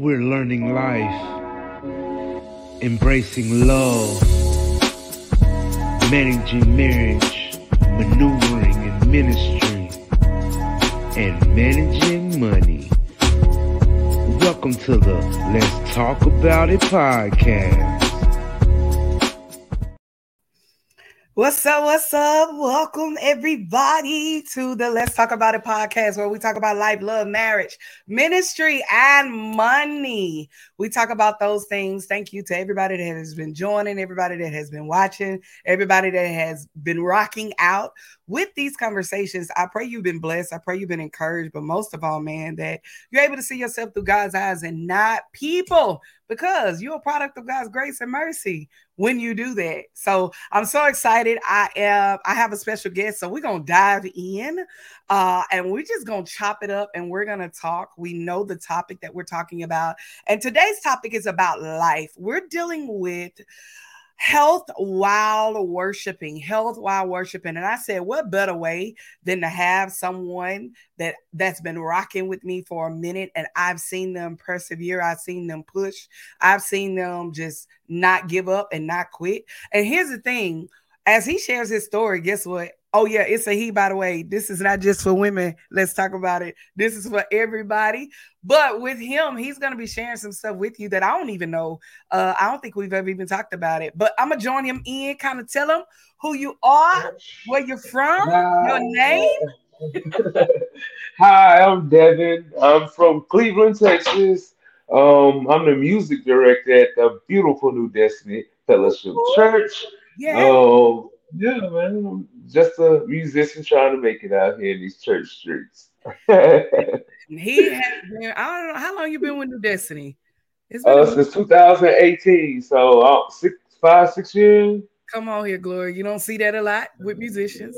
We're learning life, embracing love, managing marriage, maneuvering in ministry, and managing money. Welcome to the Let's Talk About It podcast. What's up? What's up? Welcome everybody to the Let's Talk About It podcast where we talk about life, love, marriage, ministry, and money. We talk about those things. Thank you to everybody that has been joining, everybody that has been watching, everybody that has been rocking out with these conversations. I pray you've been blessed. I pray you've been encouraged, but most of all, man, that you're able to see yourself through God's eyes and not people because you're a product of God's grace and mercy when you do that. So I'm so excited. I am I have a special guest. So we're gonna dive in uh, and we're just gonna chop it up and we're gonna talk. We know the topic that we're talking about, and today's topic is about life. We're dealing with health while worshiping health while worshiping. And i said what better way than to have someone that that's been rocking with me for a minute and i've seen them persevere i've seen them push i've seen them just not give up and not quit? And here's the thing as he shares his story guess what Oh yeah, it's a he. By the way, this is not just for women. Let's talk about it. This is for everybody. But with him, he's gonna be sharing some stuff with you that I don't even know. Uh, I don't think we've ever even talked about it. But I'm gonna join him in, kind of tell him who you are, where you're from, your name. Hi, I'm Devon. I'm from Cleveland, Texas. Um, I'm the music director at the beautiful New Destiny Fellowship Church. Yeah. Um, yeah, man. I'm just a musician trying to make it out here in these church streets. he has been, I don't know how long you been with New Destiny. It's been uh, since 2018, so uh, six, five, six years. Come on here, Glory. You don't see that a lot with musicians.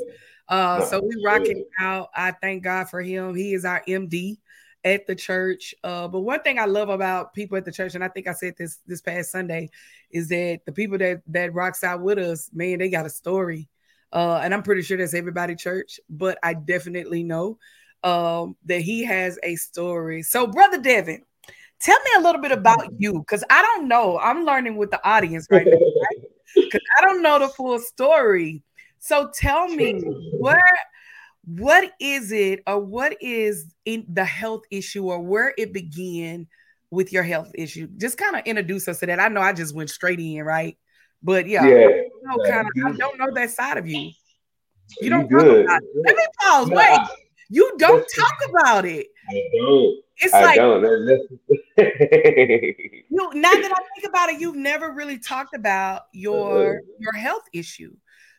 Uh, so we rocking out. I thank God for him. He is our MD at the church. Uh, but one thing I love about people at the church, and I think I said this this past Sunday, is that the people that that rocks out with us, man, they got a story. Uh, and I'm pretty sure that's everybody church, but I definitely know um, that he has a story. So, brother Devon, tell me a little bit about you, because I don't know. I'm learning with the audience right now, Because right? I don't know the full story. So, tell me where what is it or what is in the health issue or where it began with your health issue? Just kind of introduce us to that. I know i just went straight in right? But yeah, yeah. I, know, kinda, I don't know that side of you. You don't you talk about it. let me pause. No, wait. I, you don't talk about it. I don't. It's I like don't. you now that I think about it, you've never really talked about your uh-uh. your health issue.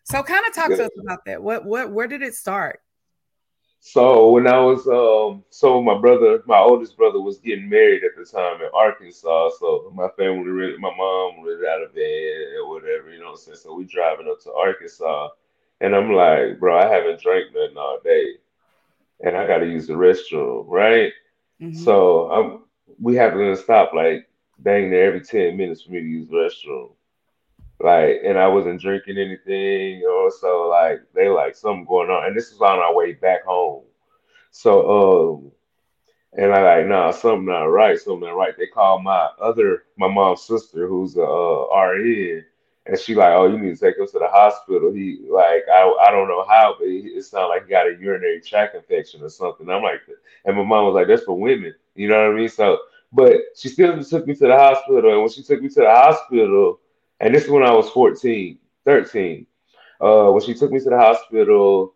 So kind of talk to us about that. What what where did it start? So when I was um so my brother, my oldest brother was getting married at the time in Arkansas. So my family really my mom was out of bed or whatever, you know what I'm saying? So we driving up to Arkansas and I'm like, bro, I haven't drank nothing all day. And I gotta use the restroom, right? Mm-hmm. So I'm we have to stop like dang near every 10 minutes for me to use the restroom like and I wasn't drinking anything, you know, so like they like something going on. And this was on our way back home. So um and I like, nah, something not right, something not right. They called my other my mom's sister who's a uh, RN and she like, oh, you need to take him to the hospital. He like, I, I don't know how, but he, it sounded like he got a urinary tract infection or something. I'm like, and my mom was like, that's for women, you know what I mean? So, but she still took me to the hospital, and when she took me to the hospital, and this is when I was 14, 13. Uh, when she took me to the hospital,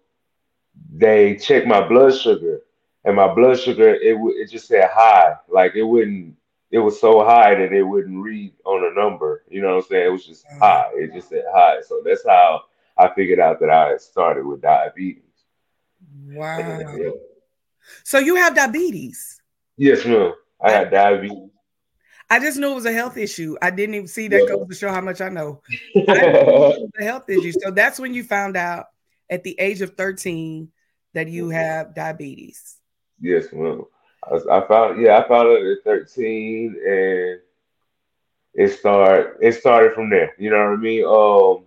they checked my blood sugar, and my blood sugar it w- it just said high, like it wouldn't. It was so high that it wouldn't read on a number. You know what I'm saying? It was just mm. high. It just said high. So that's how I figured out that I started with diabetes. Wow. Yeah. So you have diabetes? Yes, ma'am. I have diabetes. I just knew it was a health issue. I didn't even see that goes to show how much I know. I it health issue. So that's when you found out at the age of 13 that you have diabetes. Yes, well, I, I found yeah, I found it at 13 and it started it started from there. You know what I mean? Um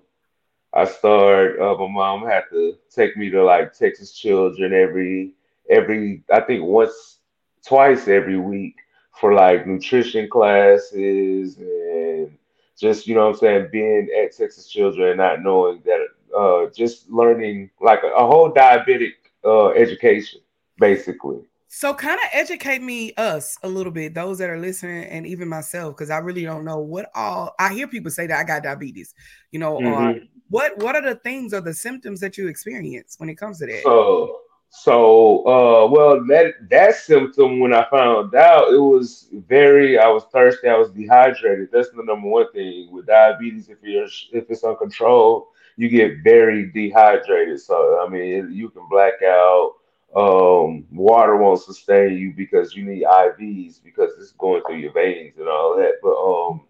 I started uh, my mom had to take me to like Texas Children every every I think once twice every week for like nutrition classes and just you know what I'm saying being at Texas Children and not knowing that uh just learning like a, a whole diabetic uh education basically. So kind of educate me us a little bit, those that are listening, and even myself, because I really don't know what all I hear people say that I got diabetes, you know, mm-hmm. or what what are the things or the symptoms that you experience when it comes to that? So so uh well that that symptom when I found out it was very I was thirsty, I was dehydrated. That's the number one thing with diabetes. If you're if it's uncontrolled, you get very dehydrated. So I mean you can black out um, water won't sustain you because you need IVs because it's going through your veins and all that. But um,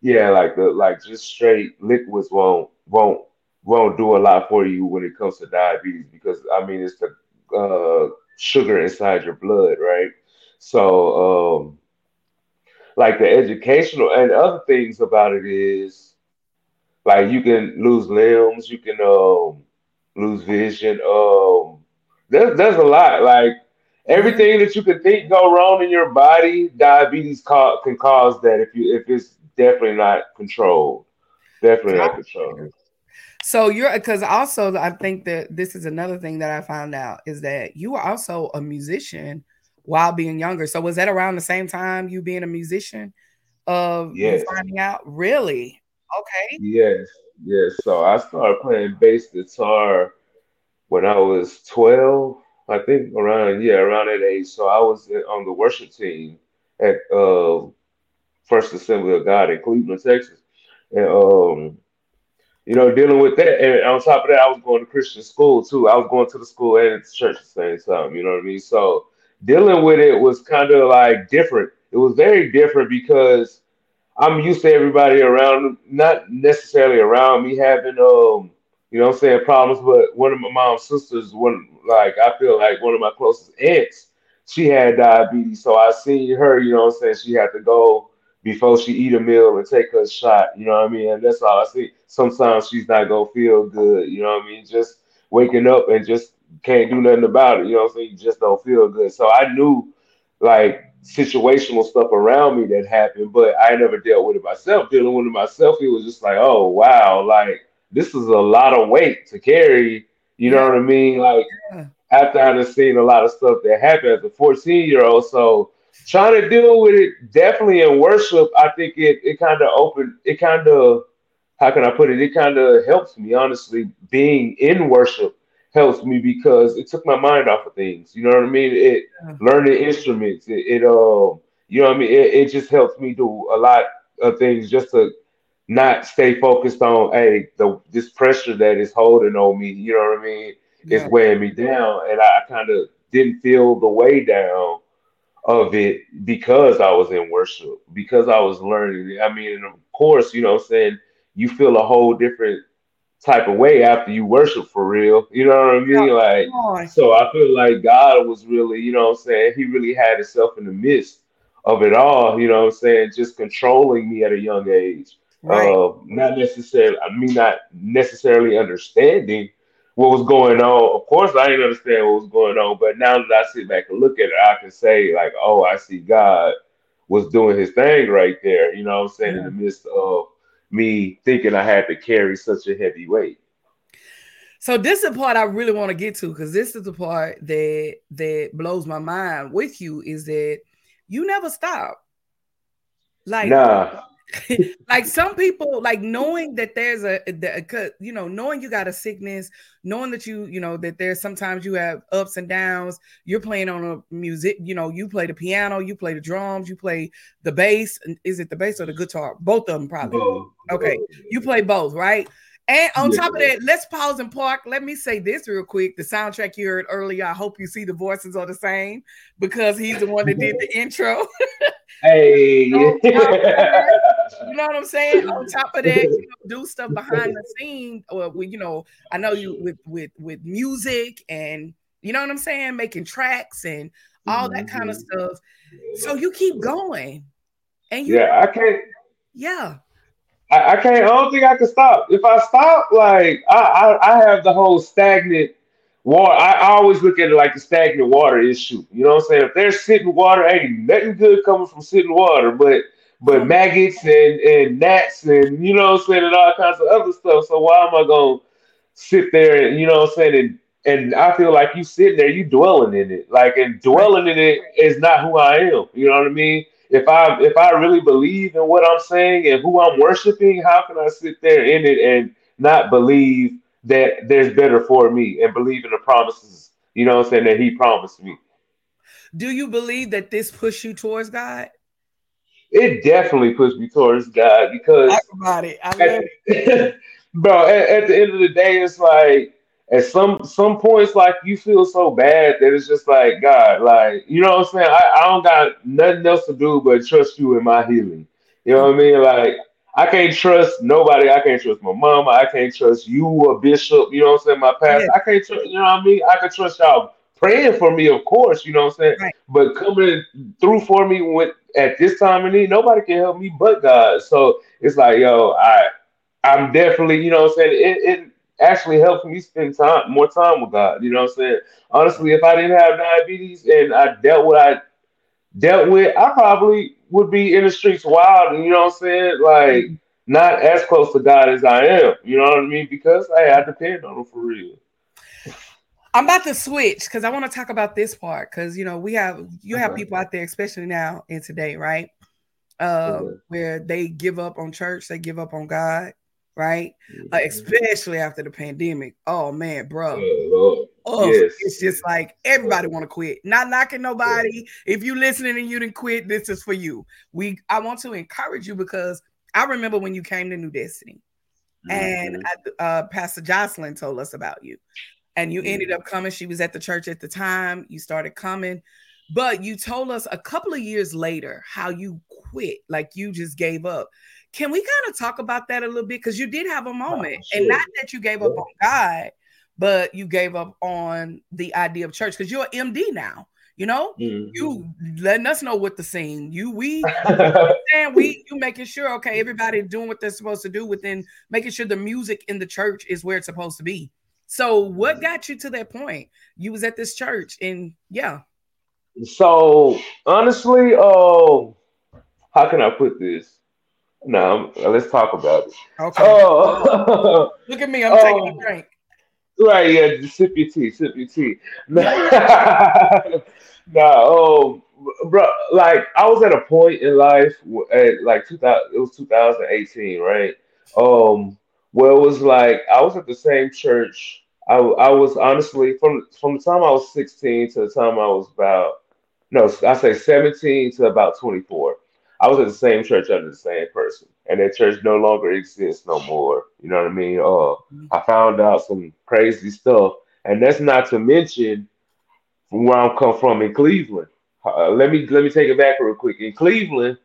yeah, like the like just straight liquids won't won't won't do a lot for you when it comes to diabetes because I mean it's the uh, sugar inside your blood, right? So um, like the educational and other things about it is like you can lose limbs, you can um, lose vision. Um, there's there's a lot like everything that you can think go wrong in your body. Diabetes ca- can cause that if you if it's definitely not controlled, definitely not controlled. So you're because also I think that this is another thing that I found out is that you are also a musician while being younger. So was that around the same time you being a musician of yes. finding out? Really? Okay. Yes, yes. So I started playing bass guitar when I was 12, I think around yeah, around that age. So I was on the worship team at uh, First Assembly of God in Cleveland, Texas, and um, you know, dealing with that. And on top of that, I was going to Christian school too. I was going to the school and the church at the same time. You know what I mean? So dealing with it was kind of like different. It was very different because I'm used to everybody around, not necessarily around me having um you know I'm saying, problems. But one of my mom's sisters, one like I feel like one of my closest aunts, she had diabetes. So I seen her, you know I'm saying, she had to go before she eat a meal and take her shot, you know what I mean? And that's all I see. Sometimes she's not gonna feel good, you know what I mean? Just waking up and just can't do nothing about it, you know what I'm saying? You just don't feel good. So I knew like situational stuff around me that happened, but I never dealt with it myself. Dealing with it myself, it was just like, oh wow, like this is a lot of weight to carry. You know what I mean? Like after I've seen a lot of stuff that happened as a 14 year old. So trying to deal with it definitely in worship, I think it it kind of opened it kind of how can I put it? It kind of helps me, honestly. Being in worship helps me because it took my mind off of things. You know what I mean? It yeah. learning instruments. It, it um, you know what I mean. It, it just helps me do a lot of things just to not stay focused on hey the this pressure that is holding on me you know what i mean yeah. it's weighing me down and i kind of didn't feel the way down of it because i was in worship because i was learning. I mean and of course you know i'm saying? You feel a whole different type of way after you worship for real. You know what i mean? Like so i feel like god was really you know i'm saying? He really had himself in the midst of it all you know what i'm saying? Just controlling me at a young age. Right. Uh, not necessarily, I mean, not necessarily understanding what was going on. Of course, I didn't understand what was going on, but now that I sit back and look at it, I can say, like, oh, I see God was doing his thing right there. You know what I'm saying? Yeah. In the midst of me thinking I had to carry such a heavy weight. So this is the part I really want to get to because this is the part that that blows my mind with you is that you never stop. Like nah. like some people like knowing that there's a the, you know knowing you got a sickness knowing that you you know that there's sometimes you have ups and downs you're playing on a music you know you play the piano you play the drums you play the bass is it the bass or the guitar both of them probably both. okay you play both right and on yeah. top of that, let's pause and park. Let me say this real quick. The soundtrack you heard earlier, I hope you see the voices are the same because he's the one that did the intro. hey. You know what I'm saying? On top of that, you know, do stuff behind the scene or with, you know, I know you with with with music and you know what I'm saying, making tracks and all that kind of mm-hmm. stuff. So you keep going. And you Yeah, I can't yeah. I, I, can't. I don't think I can stop. If I stop, like I, I, I have the whole stagnant water. I, I always look at it like the stagnant water issue. You know what I'm saying? If there's sitting water, ain't nothing good coming from sitting water, but but maggots and, and gnats and you know what I'm saying and all kinds of other stuff. So why am I gonna sit there and you know what I'm saying and and I feel like you sitting there, you dwelling in it. Like and dwelling in it is not who I am. You know what I mean? If I if I really believe in what I'm saying and who I'm worshiping, how can I sit there in it and not believe that there's better for me and believe in the promises, you know what I'm saying, that he promised me. Do you believe that this pushed you towards God? It definitely pushed me towards God because Talk about it. I love at, bro, at, at the end of the day, it's like at some some points, like you feel so bad that it's just like God, like you know what I'm saying. I, I don't got nothing else to do but trust you in my healing. You know what I mean? Like I can't trust nobody. I can't trust my mama. I can't trust you, a bishop. You know what I'm saying? My pastor. Yeah. I can't trust. You know what I mean? I can trust y'all praying for me, of course. You know what I'm saying? Right. But coming through for me with at this time of need, nobody can help me but God. So it's like, yo, I, I'm definitely, you know what I'm saying? It, it actually helps me spend time, more time with God. You know what I'm saying? Honestly, if I didn't have diabetes and I dealt with, I dealt with, I probably would be in the streets wild. You know what I'm saying? Like mm-hmm. not as close to God as I am. You know what I mean? Because hey, I depend on Him for real. I'm about to switch because I want to talk about this part because you know we have you have people out there, especially now and today, right? Uh, where they give up on church, they give up on God, right? Uh, Mm-hmm. especially after the pandemic. Oh man, bro. Oh, Oh, Yes. it's just like everybody want to quit. Not knocking nobody. If you listening and you didn't quit, this is for you. We I want to encourage you because I remember when you came to New Destiny and Mhm. uh, Pastor Jocelyn told us about you, and you ended up coming. She was at the church at the time. You started coming, but you told us a couple of years later how you quit, like you just gave up. Can we kind of talk about that a little bit? Because you did have a moment, and not that you gave up on God, but you gave up on the idea of church because you're an MD now. You know, Mhm. you letting us know what the scene. You we Mm-hmm. and we you making sure okay everybody doing what they're supposed to do within making sure the music in the church is where it's supposed to be so what got you to that point you was at this church and yeah so honestly, oh, how can I put this? No, let's talk about it. okay Oh, look at me i'm taking a oh. drink right, yeah, sip your tea, sip your tea. no, oh, bro, like I was at a point in life at like 2000, it was 2018, right? Um, where it was like I was at the same church. I, I was honestly from from the time I was 16 to the time I was about no, I say 17 to about 24. I was at the same church under the same person, and that church no longer exists no more. You know what I mean? Uh, I found out some crazy stuff, and that's not to mention where I'm come from in Cleveland. Uh, let me let me take it back real quick. In Cleveland,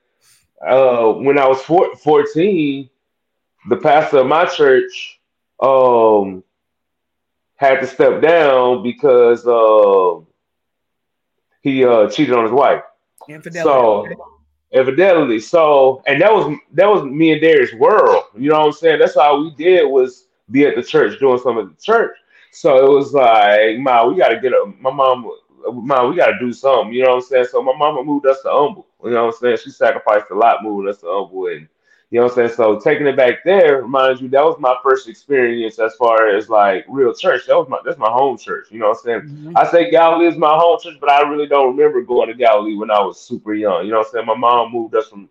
uh, when I was four, 14, the pastor of my church um, had to step down because uh, he uh, cheated on his wife. infidelity So infidelity. So and that was that was me and Darius' world. You know what I'm saying? That's all we did was be at the church doing something at the church. So it was like, Ma, we gotta get a my mom Ma, we gotta do something, you know what I'm saying? So my mama moved us to Humble. You know what I'm saying? She sacrificed a lot moving us to Humble and you know what I'm saying? So taking it back there, reminds you, that was my first experience as far as like real church. That was my that's my home church. You know what I'm saying? Mhm. I say Galilee is my home church, but I really don't remember going to Galilee when I was super young. You know what I'm saying? My mom moved us from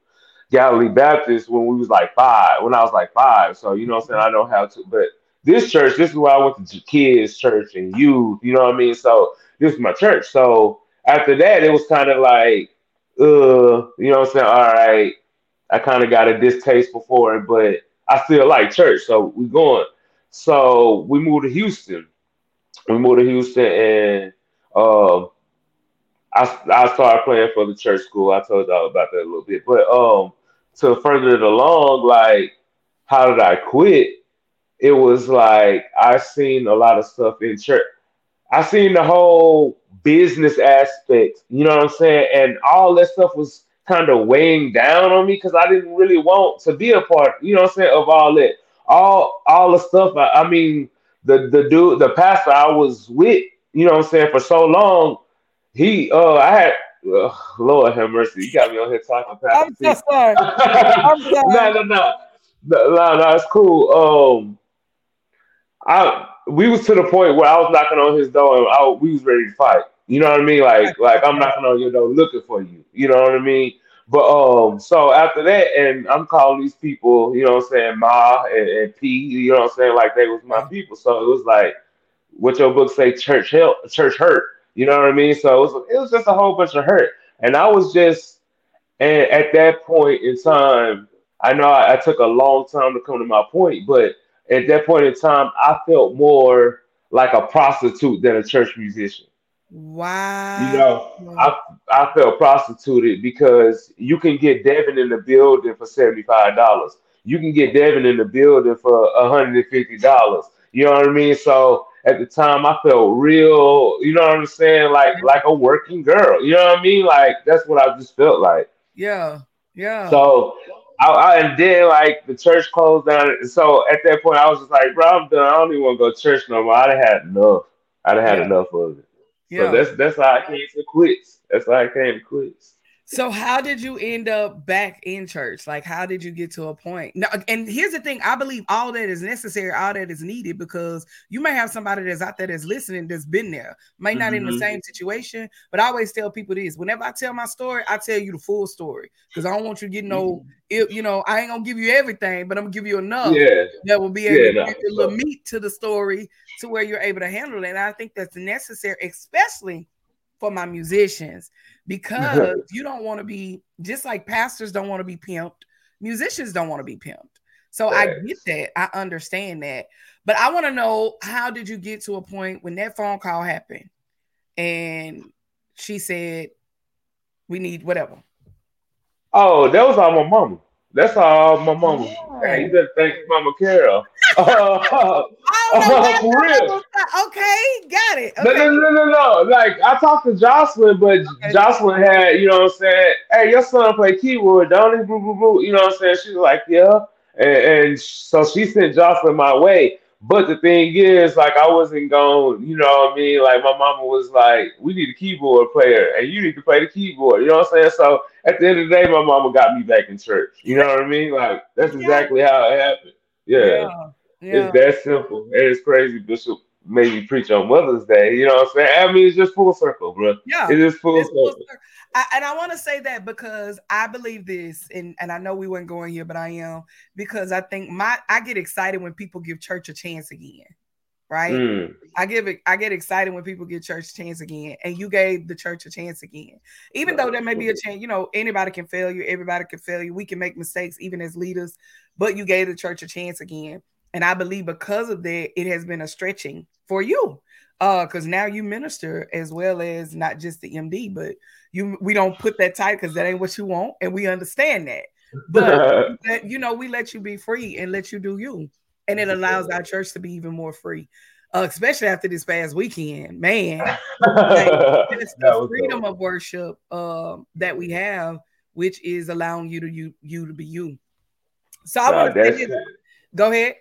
Galilee Baptist when we was like five, when I was like five. So you know what I'm saying? I know how to, but this church, this is where I went to kids church and youth, you know what I mean? So this is my church. So after that, it was kind of like, uh, you know what I'm saying? All right, I kind of got a distaste for it, but I still like church. So we going. So we moved to Houston we moved to Houston and um I, I started playing for the church school. I told y'all about that a little bit. But um to further it along, like how did I quit? It was like I seen a lot of stuff in church. I seen the whole business aspect, you know what I'm saying? And all that stuff was kind of weighing down on me because I didn't really want to be a part, you know what I'm saying, of all that. All all the stuff, I, I mean, the the dude, the pastor I was with, you know what I'm saying, for so long, he uh I had uh, Lord have mercy, you got me on here talking I'm so sorry. I'm sorry. no, no, no. No, no, no, it's cool. Um I we was to the point where I was knocking on his door and I, we was ready to fight. You know what I mean? Like like I'm knocking on your door looking for you. You know what I mean? But um, so after that, and I'm calling these people, you know what I'm saying, Ma and, and P, you know what I'm saying, like they was my people. So it was like what your book say, church help, church hurt. You know what I mean? So it was it was just a whole bunch of hurt. And I was just and at that point in time, I know I, I took a long time to come to my point, but at that point in time, I felt more like a prostitute than a church musician. Wow. You know, I I felt prostituted because you can get Devon in the building for seventy five dollars. You can get Devon in the building for hundred and fifty dollars. You know what I mean? So at the time, I felt real. You know what I'm saying? Like like a working girl. You know what I mean? Like that's what I just felt like. Yeah. Yeah. So I, I, and then like the church closed down. So at that point, I was just like, bro, I'm done. I don't even want to go to church no more. I'd have had enough. I'd have had Yeah. enough of it. Yeah. So that's that's how I came to quits. That's how I came to quits. So how did you end up back in church? Like how did you get to a point? Now, and here's the thing: I believe all that is necessary, all that is needed, because you may have somebody that's out there that's listening that's been there, May not in the Mhm. same situation. But I always tell people this: whenever I tell my story, I tell you the full story because I don't want you to get no, it- you know, I ain't gonna give you everything, but I'm gonna give you enough Yeah, that will be Yeah, able no, to give a little meat to the story to where you're able to handle it. And I think that's necessary, especially for my musicians, because you don't want to be just like pastors don't want to be pimped, musicians don't want to be pimped. So I get that, I understand that, but I want to know how did you get to a point when that phone call happened and she said, "We need whatever." Oh, that was all my mama. That's all my mama. Oh. Hey, you better thank Mama Carol. Uh, Oh, no, Oh, that's for real? Okay, got it. no, Okay. no, no, no, no. Like I talked to Jocelyn, but Okay. Jocelyn had, you know what I'm saying? Hey, your son play keyboard, don't he? Boo, boo, boo. You know what I'm saying? She was like, yeah. And, and so she sent Jocelyn my way. But the thing is, like, I wasn't going, you know what I mean? Like, my mama was like, we need a keyboard player, and you need to play the keyboard. You know what I'm saying? So at the end of the day, my mama got me back in church. You know what I mean? Like, that's exactly how it happened. Yeah. yeah. Yeah. It's that simple. And it's crazy. Bishop made me preach on Mother's Day. You know what I'm saying? I mean, it's just full circle, bro. Yeah. It's just full It's full circle. circle. I, and I want to say that because I believe this, and, and I know we weren't going here, but I am because I think my I get excited when people give church a chance again, right? Mm. I give it I get excited when people give church a chance again, and you gave the church a chance again, even though there may be a chance. You know, anybody can fail you, everybody can fail you. We can make mistakes even as leaders, but you gave the church a chance again, and I believe because of that, it has been a stretching for you uh because now you minister as well as not just the md but you we don't put that tight because that ain't what you want and we understand that but you know we let you be free and let you do you and it allows our church to be even more free uh, especially after this past weekend man it's the freedom dope. of worship um that we have which is allowing you to you you to be you so i want to say this. Go ahead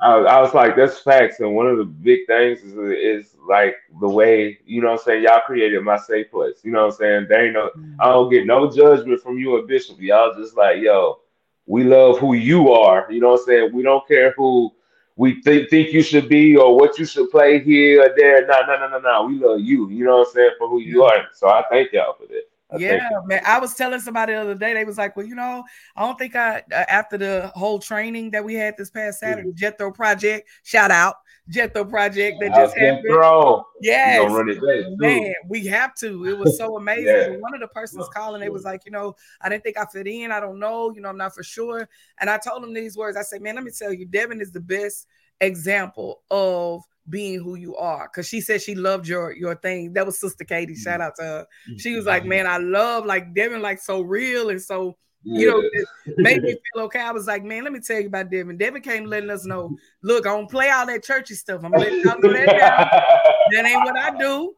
I, I was like, that's facts. And one of the big things is, is like the way, you know what I'm saying? Y'all created my safe place. You know what I'm saying? There ain't no, mm. I don't get no judgment from you and Bishop. Y'all just like, yo, we love who you are. You know what I'm saying? We don't care who we think think you should be or what you should play here or there. No, no, no, no, no. We love you. You know what I'm saying? For who you are. So I thank y'all for that. I Yeah, man. I was telling somebody the other day, they was like, Well, you know, I don't think I, uh, after the whole training that we had this past Saturday, Jethro Project, shout out, Jethro Project that just happened. throw. Yes. gonna run it back too. Man, we have to. It was so amazing. Yeah. One of the persons calling, they was like, you know, I didn't think I fit in. I don't know. You know, I'm not for sure. And I told him these words. I said, man, let me tell you, Devon is the best example of being who you are. Cause she said she loved your your thing. That was Sister Katie. Mm-hmm. Shout out to her. Mm-hmm. She was like, mm-hmm. man, I love like Devon, like so real and so you know, it made me feel okay. I was like, man, let me tell you about Devon. Devon came letting us know, look, I don't play all that churchy stuff. I'm letting y'all know that now. That ain't what I do.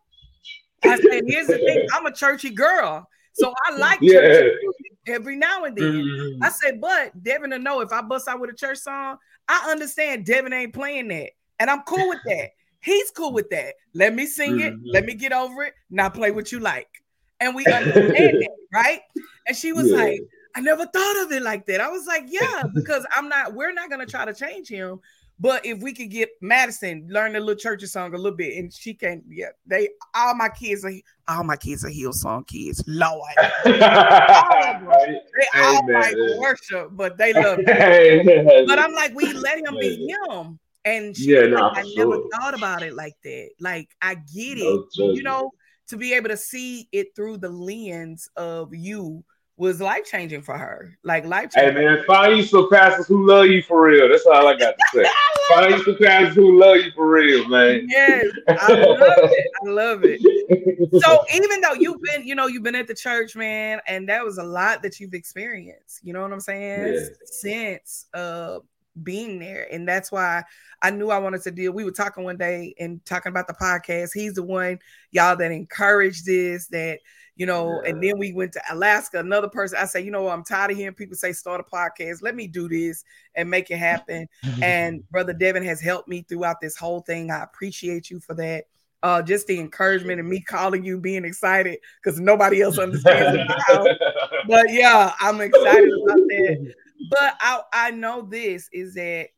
I said, here's the thing, I'm a churchy girl. So I like Yeah. every now and then. Mhm. I said, but Devon to know if I bust out with a church song, I understand Devon ain't playing that. And I'm cool with that. He's cool with that. Let me sing it. Mhm. Let me get over it. Now play what you like. And we understand it, right? And she was Yeah. like, I never thought of it like that. I was like, yeah, because I'm not, we're not gonna try to change him. But if we could get Madison learn the little church song a little bit, and she can, yeah, they all my kids are all my kids are Hillsong kids. Lord, Right. they all like worship, but they love. But I'm like, we let him be him. And she Yeah, nah, like, I for never thought about it like that. Like, I get it. You know, to be able to see it through the lens of you was life changing for her. Like life changing. Hey man, find you some pastors who love you for real. That's all I got to say. find you some pastors who love you for real, man. yes, I love it. I love it. So even though you've been, you know, you've been at the church, man, and that was a lot that you've experienced. You know what I'm saying? Yeah. Since uh being there, and that's why I knew I wanted to deal. We were talking one day and talking about the podcast. He's the one, y'all, that encouraged this. That you know, and then we went to Alaska. Another person, I say, you know, I'm tired of hearing people say start a podcast. Let me do this and make it happen. And brother Devon has helped me throughout this whole thing. I appreciate you for that. Uh, just the encouragement and me calling you, being excited because nobody else understands it now. But yeah, I'm excited about that. But I I know this is that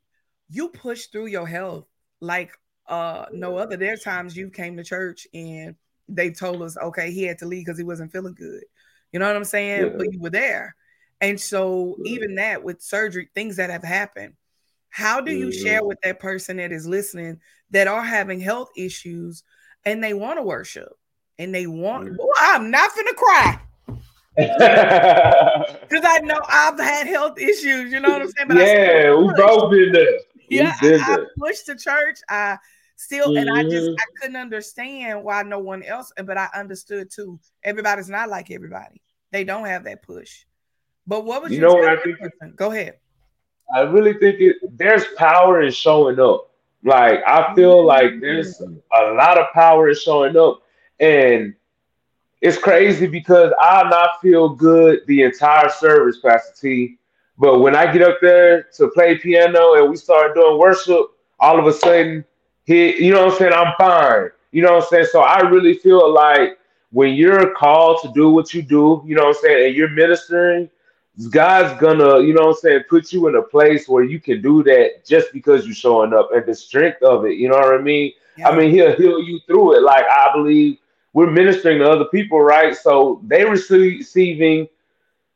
you push through your health like uh no other. There are times you came to church and they told us, okay, he had to leave because he wasn't feeling good. You know what I'm saying? Yeah. But you were there. And so Yeah. even that with surgery, things that have happened, how do you share with that person that is listening that are having health issues and they want to worship and they want. Boy, I'm not gonna cry because I know I've had health issues. You know what I'm saying? I yeah, we both been there. Yeah, we I, I pushed the church. I still, and I just Mhm. I couldn't understand why no one else. But I understood too. Everybody's not like everybody. They don't have that push. But what would you, You know what I think- person? Go ahead. I really think it there's power in showing up. Like I feel like there's a lot of power in showing up, and it's crazy because I not feel good the entire service, Pastor T. But when I get up there to play piano and we start doing worship, all of a sudden, he, you know what I'm saying? I'm fine. You know what I'm saying? So I really feel like when you're called to do what you do, you know what I'm saying, and you're ministering, God's gonna, you know what I'm saying, put you in a place where you can do that just because you're showing up and the strength of it, you know what I mean? I mean, he'll heal you through it. Like I believe we're ministering to other people, right? So they receive- receiving,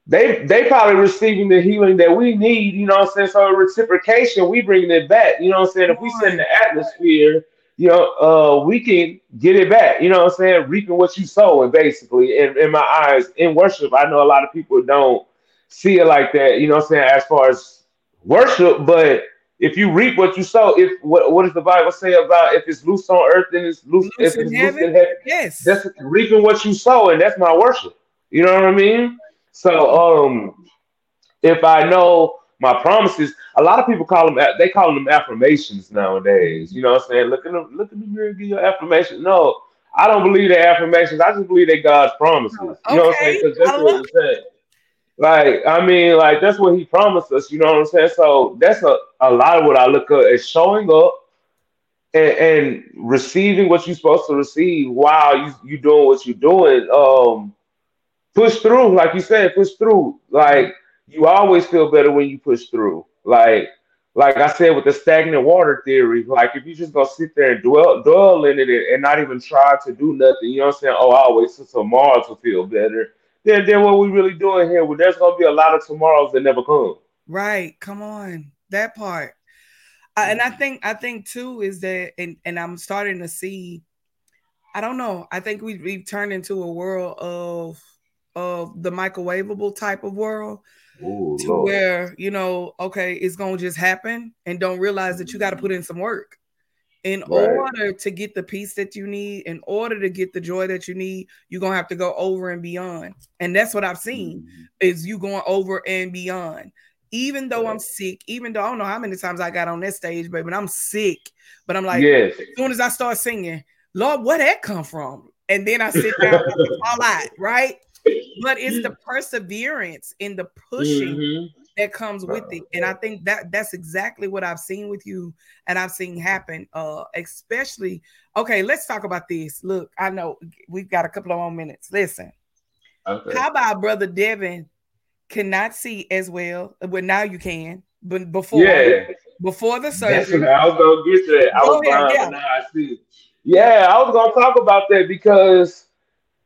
they they probably receiving the healing that we need, you know I'm saying? So reciprocation, we bringing it back, you know I'm saying? If we send the atmosphere, you know, uh, we can get it back, you know I'm saying? Reaping what you sow, and basically, in, in my eyes, in worship, I know a lot of people don't see it like that, you know I'm saying, as far as worship, but if you reap what you sow, if what, what does the Bible say about if it's loose on earth and it's loose, Loose if in it's heaven? loose in heaven? yes. That's reaping what you sow, and that's my worship. You know what I mean? So, um, if I know my promises, a lot of people call them they call them affirmations nowadays. You know what I'm saying? Look in the look in the mirror, and give your affirmation. No, I don't believe they're affirmations. I just believe they're God's promises. You know what I'm saying? Because that's I what love it said. Like, I mean, like that's what he promised us, you know what I'm saying? So that's a, a lot of what I look at is showing up and, and receiving what you're supposed to receive while you you doing what you're doing. Um push through, like you said, push through. Like you always feel better when you push through. Like like I said with the stagnant water theory, like if you just gonna sit there and dwell dwell in it and not even try to do nothing, you know what I'm saying? Oh, I'll wait till tomorrow to feel better. Then then what we really doing here? Well, there's gonna be a lot of tomorrows that never come. Right. Come on. That part. Uh, and I think I think too is that and, and I'm starting to see I don't know. I think we we've turned into a world of of the microwavable type of world Ooh, to Lord. where you know, okay, it's gonna just happen and don't realize that you got to put in some work in Right. order to get the peace that you need, in order to get the joy that you need, you're gonna have to go over and beyond. And that's what I've seen is you going over and beyond. Even though I'm sick, even though I don't know how many times I got on that stage, baby, but I'm sick. But I'm like, yes. as soon as I start singing, Lord, where that come from? And then I sit down and fall out, right? But it's the perseverance in the pushing Mhm. That comes with it. And I think that that's exactly what I've seen with you and I've seen happen. Uh, especially okay, let's talk about this. Look, I know we've got a couple of more minutes. Listen, okay. how about brother Devon cannot see as well? Well, now you can, but before yeah. before the surgery. That's I was gonna get to that. I was blind, yeah. now I see. Yeah, I was gonna talk about that because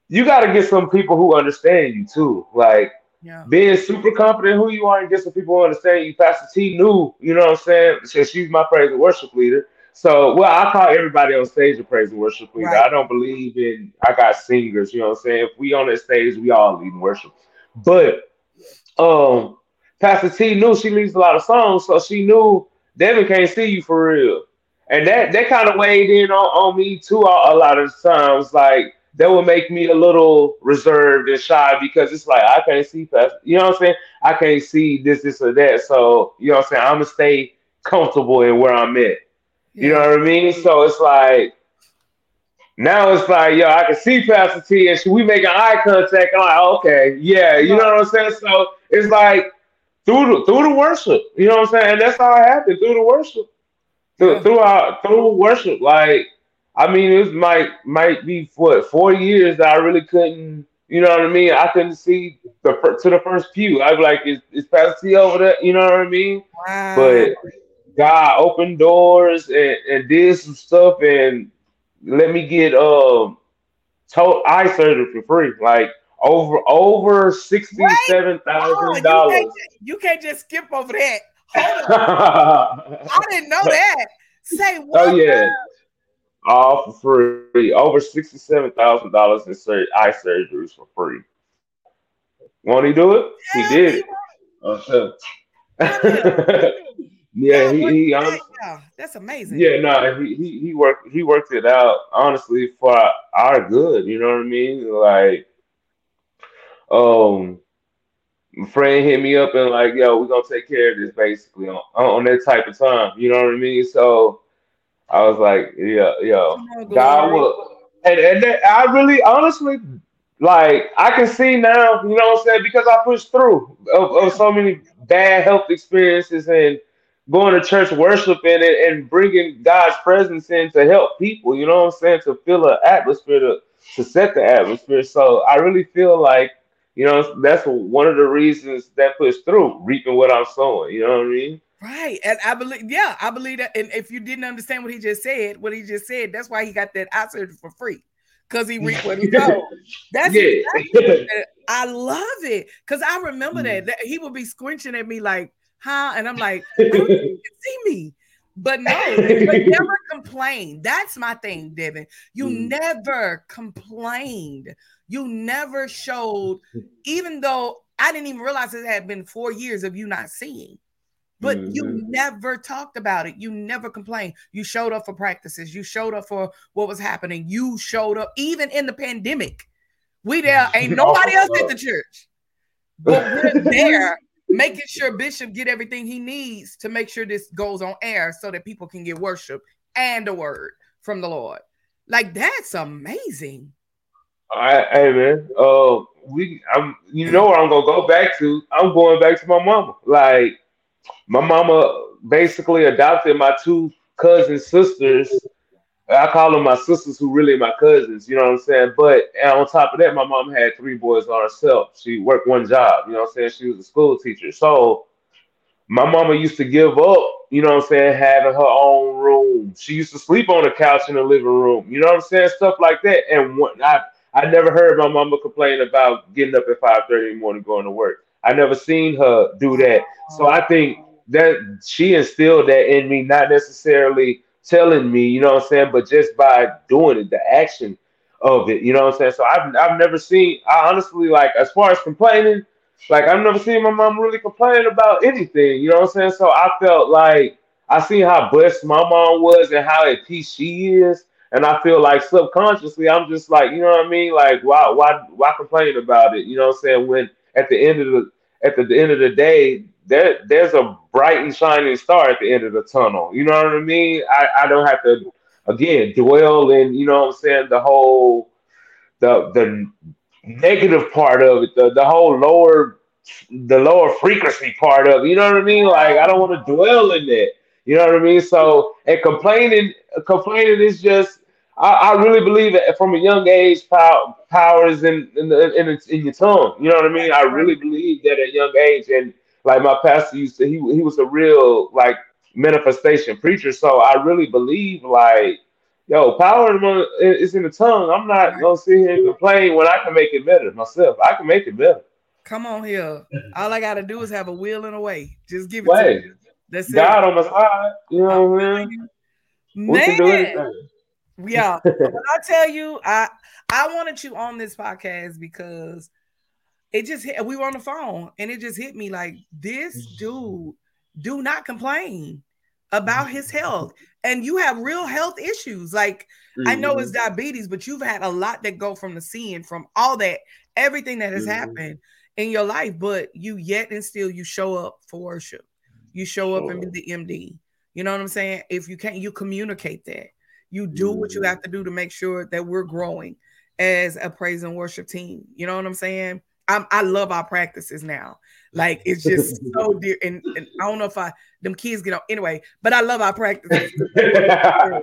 you got to get some people who understand you too. Like yeah. being super confident who you are and just some people who understand you. Pastor T knew, you know what I'm saying? So she's my praise and worship leader. So, well, I call everybody on stage a praise and worship leader. Right. I don't believe in I got singers, you know what I'm saying? If we on that stage, we all lead worship. But um Pastor T knew she leads a lot of songs, so she knew Devon can't see you for real. And that that kind of weighed in on, on me too a, a lot of times. Like that would make me a little reserved and shy because it's like I can't see past, you know what I'm saying? I can't see this, this, or that. So, you know what I'm saying? I'm gonna stay comfortable in where I'm at. You know what I mean? So it's like now it's like, yo, I can see Pastor T and we making eye contact. I'm like, okay, yeah, you know what I'm saying? So it's like through the through the worship, you know what I'm saying? And that's how it happened through the worship. Through, yeah. through our through worship, like I mean, it was might might be what four years that I really couldn't. You know what I mean? I couldn't see the to the first pew. I'd be like, "Is is Pastor T over there?" You know what I mean? Wow. But God opened doors and, and did some stuff and let me get um total eye surgery for free. Like over over sixty seven thousand dollars. You can't just skip over that. I didn't know that. Say what? Oh yeah all for free. Over sixty-seven thousand dollars in sur- eye surgeries for free. Won't he do it? He did. Okay. yeah, he, he honestly, yeah, that's amazing. Yeah, no, he, he he worked he worked it out honestly for our good. You know what I mean? Like, um, friend hit me up and like, yo, we're gonna take care of this basically on, on that type of time. You know what I mean? So I was like, yeah, yo, God will, and and I really, honestly, like I can see now, you know what I'm saying, because I pushed through of, of so many bad health experiences and going to church worshiping and, and bringing God's presence in to help people, you know what I'm saying, to fill an atmosphere to to set the atmosphere. So I really feel like, you know, that's one of the reasons that pushed through, reaping what I'm sowing. You know what I mean? Right. And I believe, yeah, I believe that. And if you didn't understand what he just said, what he just said, that's why he got that eye surgery for free. Cause he reaped what he sowed. That's yeah. Exactly I love it. Cause I remember mm. that, he would be squinching at me like, huh? And I'm like, I don't you can see me. But no, but never complain. That's my thing, Devon. You mm. never complained. You never showed, even though I didn't even realize it had been four years of you not seeing. But mm-hmm. you never talked about it. You never complained. You showed up for practices. You showed up for what was happening. You showed up even in the pandemic. We there ain't nobody else at the church, but we're there making sure Bishop get everything he needs to make sure this goes on air so that people can get worship and a word from the Lord. Like that's amazing. All right, hey man. Uh, we, I'm, you know where I'm gonna go back to. I'm going back to my mama. Like my mama basically adopted my two cousin sisters. I call them my sisters who really my cousins, you know what I'm saying? But on top of that, my mom had three boys on herself. She worked one job, you know what I'm saying? She was a school teacher. So my mama used to give up, you know what I'm saying, having her own room. She used to sleep on the couch in the living room, you know what I'm saying? Stuff like that. And I I never heard my mama complain about getting up at 5 30 in the morning going to work. I never seen her do that. So I think that she instilled that in me, not necessarily telling me, you know what I'm saying, but just by doing it, the action of it, you know what I'm saying. So I've I've never seen. I honestly like as far as complaining, like I've never seen my mom really complain about anything, you know what I'm saying. So I felt like I seen how blessed my mom was and how at peace she is. And I feel like subconsciously, I'm just like, you know what I mean? Like, why, why, why complain about it? You know what I'm saying? When at the end of the, at the, the end of the day, there there's a bright and shining star at the end of the tunnel. You know what I mean? I, I don't have to again dwell in, you know what I'm saying, the whole the the negative part of it, the, the whole lower the lower frequency part of. You know what I mean? Like I don't want to dwell in that. You know what I mean? So and complaining, complaining is just. I, I really believe that from a young age, power, power is in in, the, in in your tongue. You know what I mean? I really believe that at a young age, and like my pastor used to, he he was a real like manifestation preacher. So I really believe like, yo, power is in the tongue. I'm not gonna sit here and complain when I can make it better myself. I can make it better. Come on here. All I gotta do is have a will and a way. Just give it Way. to me. That's God it. on my side. You know what I mean? We can do anything. yeah. when I tell you, I I wanted you on this podcast because it just hit. We were on the phone, and it just hit me like this dude do not complain about his health, and you have real health issues. Like I know it's Mm-hmm. diabetes, but you've had a lot that go from the seeing, from all that, everything that has Mhm. happened in your life, but you yet and still you show up for worship. You show up and be the MD. You know what I'm saying? If you can't, you communicate that. You do what you have to do to make sure that we're growing as a praise and worship team. You know what I'm saying? I'm, I love our practices now. Like it's just so dear. And, and I don't know if I them kids get on anyway, but I love our practices.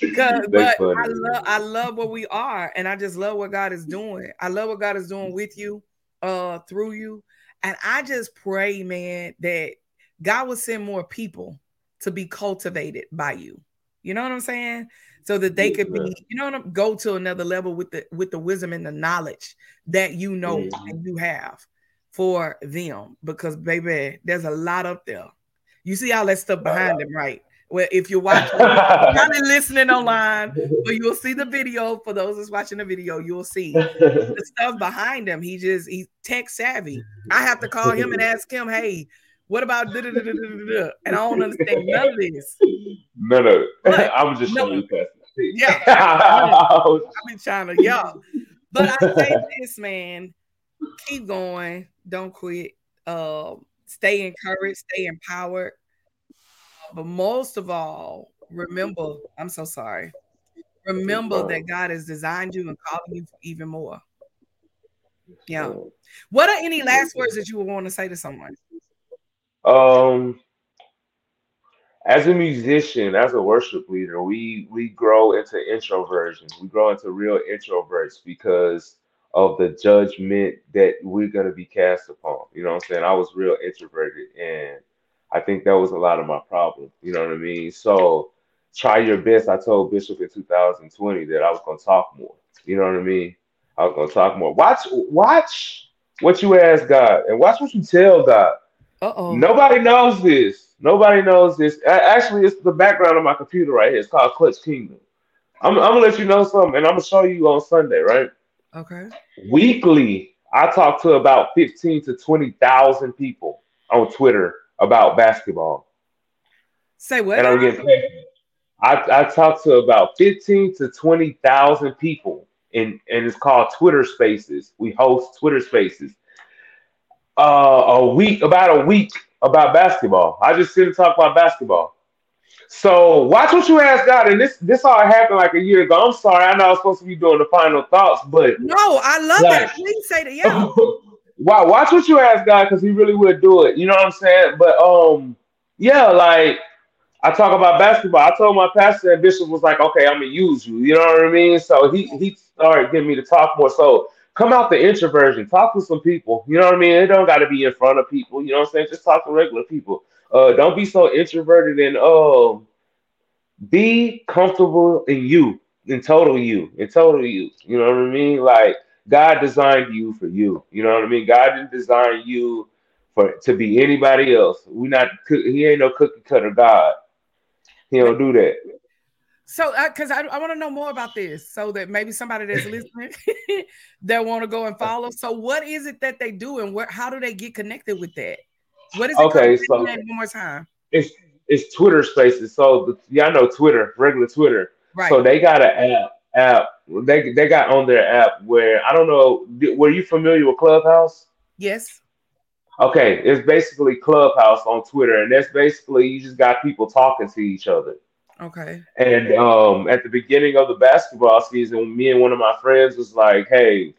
Because, That's but I love I love what we are, and I just love what God is doing. I love what God is doing with you, uh, through you, and I just pray, man, that God will send more people to be cultivated by you. You know what I'm saying? So that they could be, you know, what I'm- go to another level with the with the wisdom and the knowledge that you know Mhm. and you have for them. Because baby, there's a lot up there. You see all that stuff behind them, right? Well, if you're watching, probably listening online, but you'll see the video. For those that's watching the video, you'll see the stuff behind him. He just he's tech savvy. I have to call him and ask him, hey, what about da da da da da da? da?" And I don't understand none of this. no, no. But- I was just no. showing you Yeah. I've been trying to, yeah. But I say this, man, keep going, don't quit. Um, stay encouraged, stay empowered. But most of all, remember, I'm so sorry. Remember that God has designed you and calling you for even more. Yeah. What are any last words that you would want to say to someone? Um, as a musician, as a worship leader, we we grow into introversion. We grow into real introverts because of the judgment that we're gonna be cast upon. You know what I'm saying? I was real introverted, and I think that was a lot of my problem. You know what I mean? So try your best. I told Bishop in 2020 that I was gonna talk more. You know what I mean? I was gonna talk more. Watch, watch what you ask God, and watch what you tell God. Uh-oh. Nobody knows this. Nobody knows this. Actually, it's the background of my computer right here. It's called Clutch Kingdom. I'm, I'm gonna let you know something, and I'm gonna show you on Sunday, right? Okay. Weekly, I talk to about 15 to 20,000 people on Twitter about basketball, Say what? and I'm getting paid. I, I talk to about 15 to 20,000 people, and, and it's called Twitter Spaces. We host Twitter Spaces uh, a week, about a week about basketball. I just sit and talk about basketball. So watch what you ask God, and this this all happened like a year ago. I'm sorry, I know I was supposed to be doing the final thoughts, but no, I love Like- that. Please say that. Yeah. wow, watch what you ask God because He really would do it. You know what I'm saying? But um, yeah, like I talk about basketball. I told my pastor and Bishop was like, okay, I'm gonna use you. You know what I mean? So he he started getting me to talk more. So come out the introversion, talk to some people. You know what I mean? It don't got to be in front of people. You know what I'm saying? Just talk to regular people. Uh, don't be so introverted and um, be comfortable in you, in total you, in total you. You know what I mean? Like God designed you for you. You know what I mean? God didn't design you for to be anybody else. We not he ain't no cookie cutter God. He don't do that. So, uh, because I, I want to know more about this, so that maybe somebody that's listening that want to go and uh, follow. So, what is it that they do, and? How do they get connected with that? What is it? Okay, so- one more time. It's it's Twitter Spaces. So the, y'all know Twitter, regular Twitter. Right. So they got an app. App. They they got on their app where I don't know. Were you familiar with Clubhouse? yes. Okay, it's basically Clubhouse on Twitter, and that's basically you just got people talking to each other. Okay. And um, at the beginning of the basketball season, me and one of my friends was like, "Hey,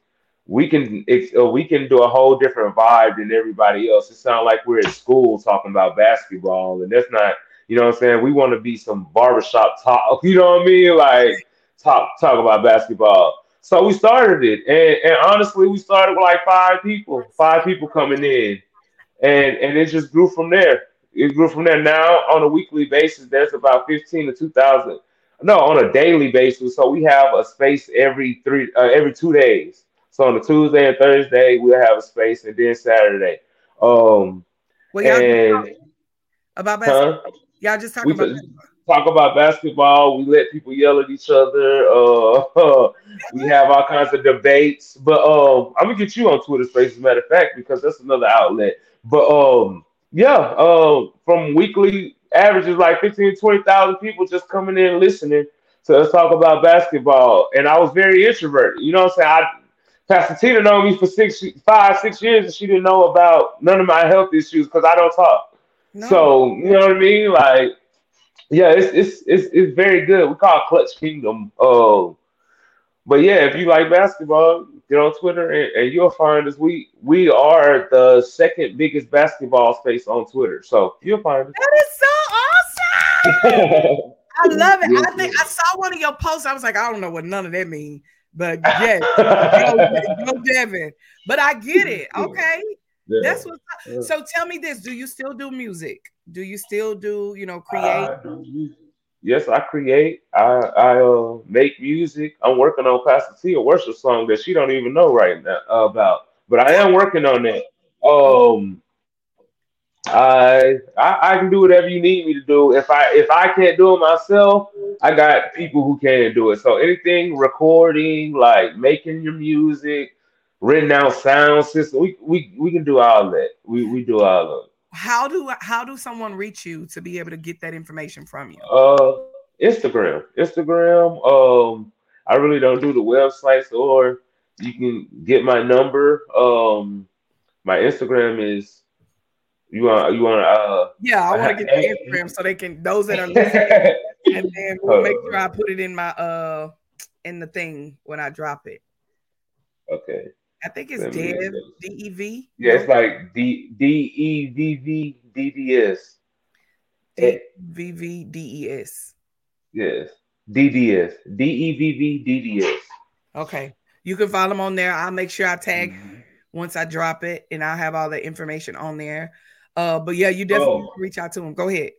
we can uh, we can do a whole different vibe than everybody else. It sounds like we're at school talking about basketball, and that's not you know what I'm saying. We want to be some barbershop talk. You know what I mean? Like talk talk about basketball. So we started it, and, and honestly, we started with like five people, five people coming in, and and it just grew from there. It grew from there. Now on a weekly basis, there's about fifteen to two thousand. No, on a daily basis. So we have a space every three, uh, every two days. So on a Tuesday and Thursday, we'll have a space, and then Saturday. Um, Well, y'all and about basketball. huh? Y'all just about basketball. talk about basketball. We let people yell at each other. Uh, we have all kinds of debates. But um, I'm gonna get you on Twitter Space, as a matter of fact, because that's another outlet. But um, yeah, um, from weekly averages like 15, 20,000 people just coming in listening to us talk about basketball. And I was very introverted. You know what I'm saying? I, Pastor Tina known me for six, five, six years, and she didn't know about none of my health issues because I don't talk. No. So you know what I mean? Like, yeah, it's it's it's it's very good. We call it Clutch Kingdom. Oh, but yeah, if you like basketball, get on Twitter and, and you'll find us. We we are the second biggest basketball space on Twitter, so you'll find us. that is so awesome. I love it. I think I saw one of your posts. I was like, I don't know what none of that mean, but yes, go, go Devon. But I get it. Okay, Yeah. that's what. Yeah. So tell me this: Do you still do music? Do you still do you know create? I do music. Yes, I create. I I uh, make music. I'm working on Pastor T a worship song that she don't even know right now about, but I am working on that. Um, I, I I can do whatever you need me to do. If I if I can't do it myself, I got people who can do it. So anything recording, like making your music, written out sound system, we we, we can do all that. We we do all of it. How do how do someone reach you to be able to get that information from you? Uh, Instagram. Instagram. Um, I really don't do the websites, or you can get my number. Um, my Instagram is. You want you want to uh. Yeah, I want to get the Instagram so they can those that are listening, and then we'll make sure I put it in my uh in the thing when I drop it. okay. I think it's Dev D E V. Yeah, it's like D D E V V D D S. D V V D E S. Yes. D D S. D E V V D D S. Okay, you can follow them on there. I'll make sure I tag Mhm. once I drop it, and I'll have all the information on there. Uh, but yeah, you definitely Oh. reach out to them. Go ahead.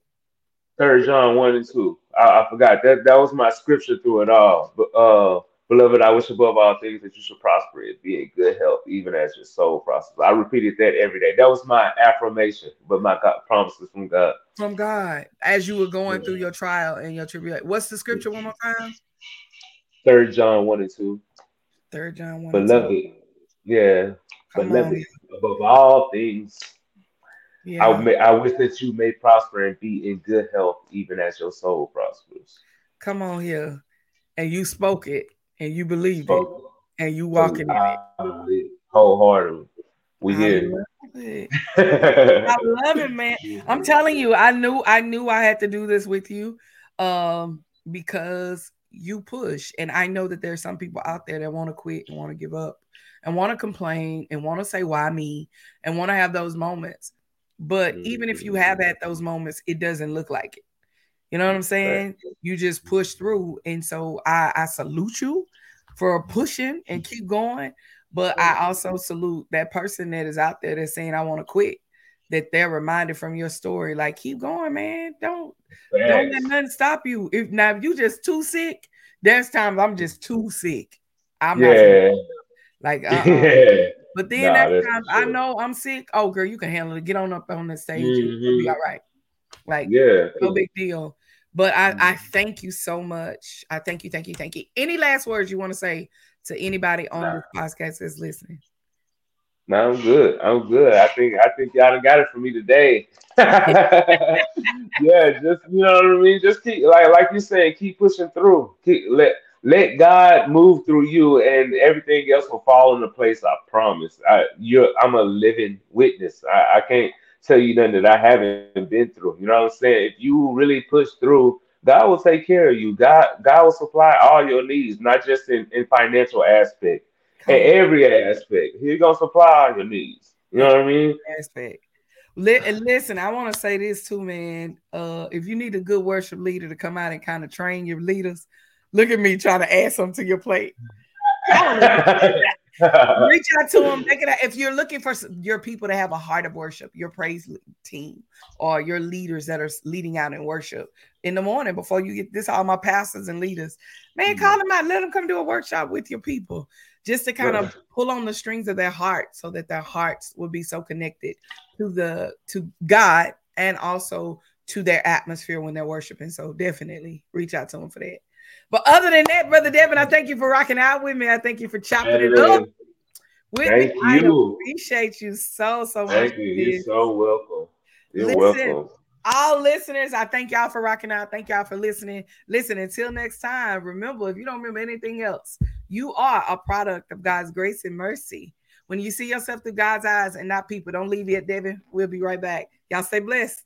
Third John one and two. I, I forgot that that was my scripture through it all. But uh, beloved, I wish above all things that you should prosper and be in good health, even as your soul prospers. I repeated that every day. That was my affirmation, but my God, promises from God. From God, as you were going through your trial and your tribulation. What's the scripture one more time? Third John one and two. Third John one. and two. Beloved, yeah, Come beloved, on. above all things, I may, I wish that you may prosper and be in good health, even as your soul prospers. Come on here. And you spoke it and you believe it and you walking in it. Wholeheartedly. We it. I love it, man. I'm telling you, I knew I knew I had to do this with you um because you push and I know that there's some people out there that want to quit and want to give up and want to complain and want to say why me and want to have those moments. But even if you have had those moments, it doesn't look like it. You know what I'm saying? You just push through. And so I, I salute you for pushing and keep going. But I also salute that person that is out there that's saying, I want to quit. That they're reminded from your story, like keep going, man. Don't don't let nothing stop you. If now if you just too sick, there's times I'm just too sick. I'm not like uh-uh. yeah. But then Nah, that that's time I know I'm sick. Oh, girl, you can handle it. Get on up on the stage. You'll be Mhm. all right. Like Yeah. no big deal. But I, I Mhm. thank you so much. I thank you, thank you, thank you. Any last words you want to say to anybody on Nah. this podcast that's listening? No, I'm good. I'm good. I think I think y'all done got it for me today. yeah, just you know what I mean. Just keep like like you said, keep pushing through. Keep let let God move through you, and everything else will fall into place. I promise. I you're I'm a living witness. I, I can't tell you nothing that I haven't been through. You know what I'm saying? If you really push through, God will take care of you. God God will supply all your needs, not just in in financial aspect in every aspect. He's gonna supply your needs. You know what I mean? Aspect. Listen, I want to say this too, man. Uh, if you need a good worship leader to come out and kind of train your leaders, look at me trying to add something to your plate. Reach out to them. Make it. If you're looking for your people to have a heart of worship, your praise team, or your leaders that are leading out in worship in the morning before you get this, all my pastors and leaders, man, mm-hmm. call them out. Let them come do a workshop with your people, just to kind of pull on the strings of their heart, so that their hearts will be so connected to the to God and also to their atmosphere when they're worshiping. So definitely reach out to them for that. But other than that, brother Devon, I thank you for rocking out with me. I thank you for chopping hey, it up. With thank me. you. I appreciate you so so much. Thank you. You're so welcome. You're Listen, welcome. All listeners, I thank y'all for rocking out. Thank y'all for listening. Listen, until next time, remember if you don't remember anything else, you are a product of God's grace and mercy. When you see yourself through God's eyes and not people, don't leave yet, Devon. We'll be right back. Y'all stay blessed.